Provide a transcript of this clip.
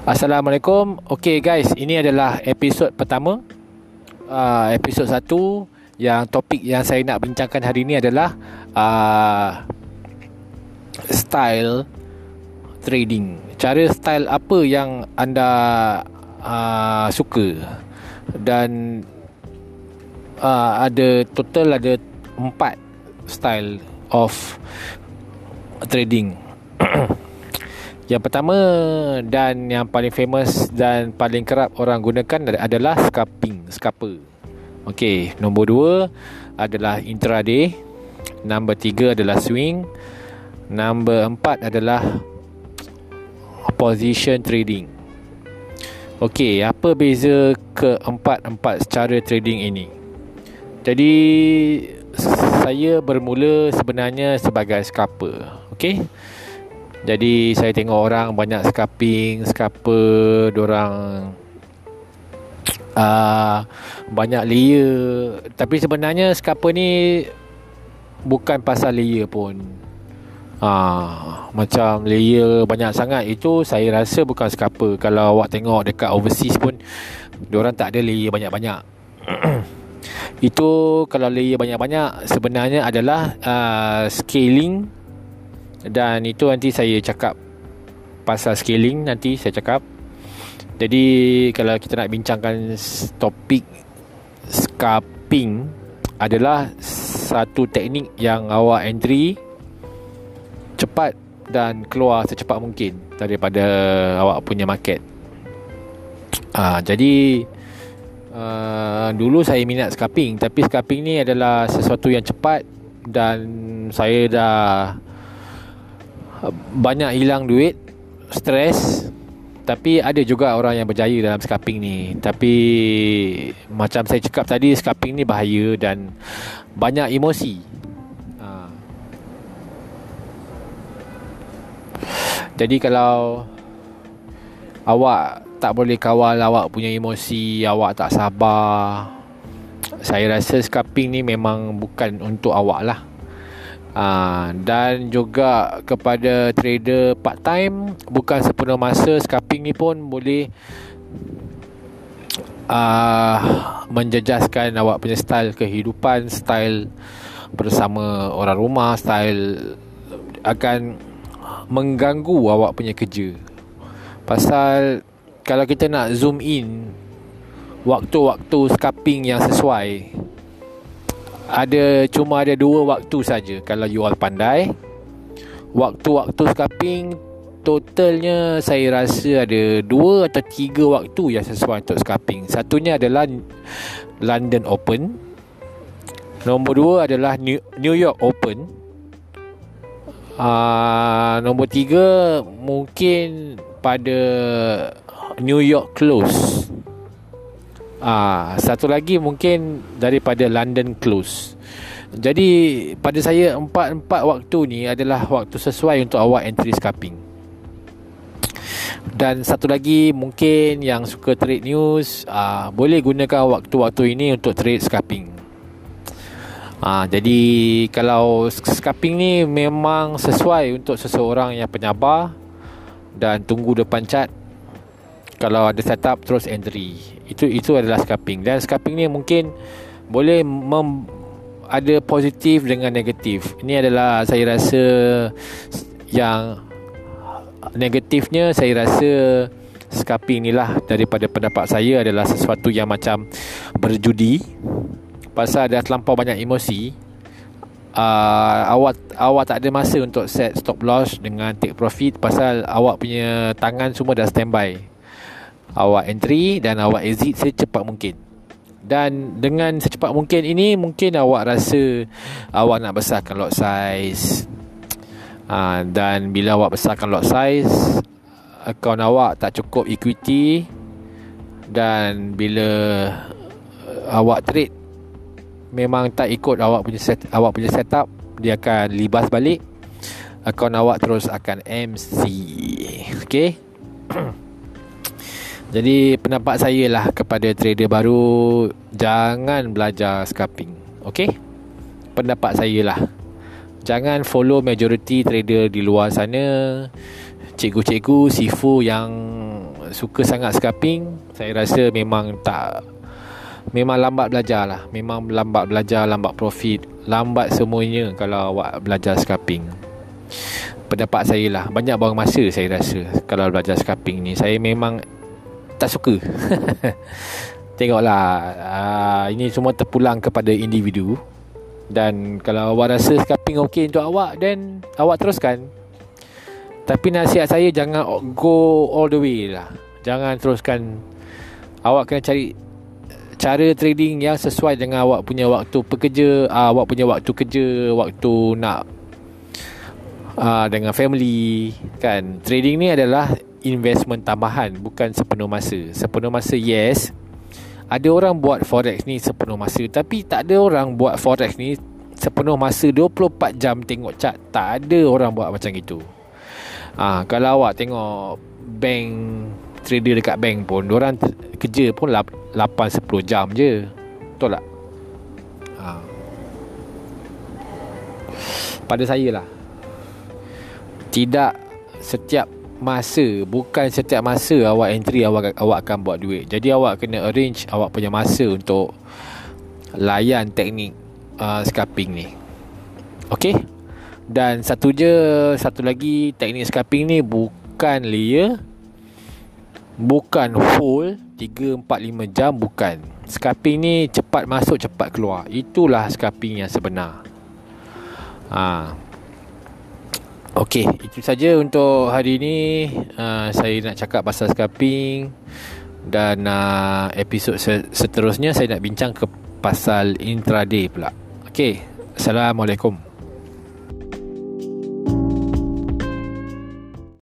Assalamualaikum. Okay guys, ini adalah episod pertama. Uh, episod satu yang topik yang saya nak bincangkan hari ini adalah uh, style trading. Cara style apa yang anda uh, suka dan uh, ada total ada empat style of trading. Yang pertama dan yang paling famous dan paling kerap orang gunakan adalah scalping, scalper. Okey, nombor dua adalah intraday. Nombor tiga adalah swing. Nombor empat adalah position trading. Okey, apa beza keempat-empat secara trading ini? Jadi saya bermula sebenarnya sebagai scalper. Okey. Jadi saya tengok orang banyak scalping, scalper, orang uh, banyak layer. Tapi sebenarnya scalper ni bukan pasal layer pun. Uh, macam layer banyak sangat itu saya rasa bukan scalper. Kalau awak tengok dekat overseas pun orang tak ada layer banyak-banyak. itu kalau layer banyak-banyak sebenarnya adalah uh, scaling dan itu nanti saya cakap pasal scaling nanti saya cakap. Jadi kalau kita nak bincangkan topik scalping adalah satu teknik yang awak entry cepat dan keluar secepat mungkin daripada awak punya market. Ah jadi uh, dulu saya minat scalping tapi scalping ni adalah sesuatu yang cepat dan saya dah banyak hilang duit, stres. Tapi ada juga orang yang berjaya dalam scalping ni. Tapi macam saya cakap tadi, scalping ni bahaya dan banyak emosi. Ha. Jadi kalau awak tak boleh kawal awak punya emosi, awak tak sabar. Saya rasa scalping ni memang bukan untuk awak lah. Uh, dan juga kepada trader part time bukan sepenuh masa scalping ni pun boleh uh, menjejaskan awak punya style kehidupan style bersama orang rumah style akan mengganggu awak punya kerja. Pasal kalau kita nak zoom in waktu-waktu scalping yang sesuai ada cuma ada dua waktu saja. Kalau you all pandai waktu-waktu scalping totalnya saya rasa ada dua atau tiga waktu yang sesuai untuk scalping satunya adalah London Open. Nombor dua adalah New York Open. Uh, nombor tiga mungkin pada New York Close Ah, satu lagi mungkin daripada London Close. Jadi pada saya empat-empat waktu ni adalah waktu sesuai untuk awak entry scalping. Dan satu lagi mungkin yang suka trade news ah, boleh gunakan waktu-waktu ini untuk trade scalping. Ah, jadi kalau scalping ni memang sesuai untuk seseorang yang penyabar dan tunggu depan chart kalau ada setup terus entry itu itu adalah scalping. Dan scalping ni mungkin boleh mem, ada positif dengan negatif. Ini adalah saya rasa yang negatifnya saya rasa scalping ni lah daripada pendapat saya adalah sesuatu yang macam berjudi. Pasal ada terlampau banyak emosi. Uh, awak awak tak ada masa untuk set stop loss dengan take profit. Pasal awak punya tangan semua dah standby awak entry dan awak exit secepat mungkin. Dan dengan secepat mungkin ini mungkin awak rasa awak nak besarkan lot size. Ha, dan bila awak besarkan lot size, akaun awak tak cukup equity dan bila awak trade memang tak ikut awak punya set awak punya setup, dia akan libas balik. Akaun awak terus akan MC. Okay? Jadi pendapat saya lah kepada trader baru Jangan belajar scalping Okay Pendapat saya lah. Jangan follow majority trader di luar sana. Cikgu-cikgu sifu yang suka sangat scalping saya rasa memang tak memang lambat belajar lah. Memang lambat belajar lambat profit lambat semuanya kalau awak belajar scalping. Pendapat saya lah. Banyak buang masa saya rasa kalau belajar scalping ni. Saya memang tak suka. Tengoklah uh, ini semua terpulang kepada individu. Dan kalau awak rasa scalping okey untuk awak then awak teruskan. Tapi nasihat saya jangan go all the way lah. Jangan teruskan. Awak kena cari cara trading yang sesuai dengan awak punya waktu pekerja uh, awak punya waktu kerja waktu nak uh, dengan family kan. Trading ni adalah investment tambahan bukan sepenuh masa. Sepenuh masa yes. Ada orang buat forex ni sepenuh masa tapi tak ada orang buat forex ni sepenuh masa 24 jam tengok chart. Tak ada orang buat macam itu. Ha, kalau awak tengok bank trader dekat bank pun orang kerja pun 8 10 jam je. Betul tak? Ha. pada saya lah. Tidak setiap masa bukan setiap masa awak entry awak awak akan buat duit. Jadi awak kena arrange awak punya masa untuk layan teknik uh, scalping ni. Okey? Dan satu je satu lagi teknik scalping ni bukan layer bukan full 3 4 5 jam bukan. Scalping ni cepat masuk cepat keluar. Itulah scalping yang sebenar. Ha Okey, itu saja untuk hari ini. Uh, saya nak cakap pasal scalping dan uh, episod seterusnya saya nak bincang ke pasal intraday pula. Okey, assalamualaikum.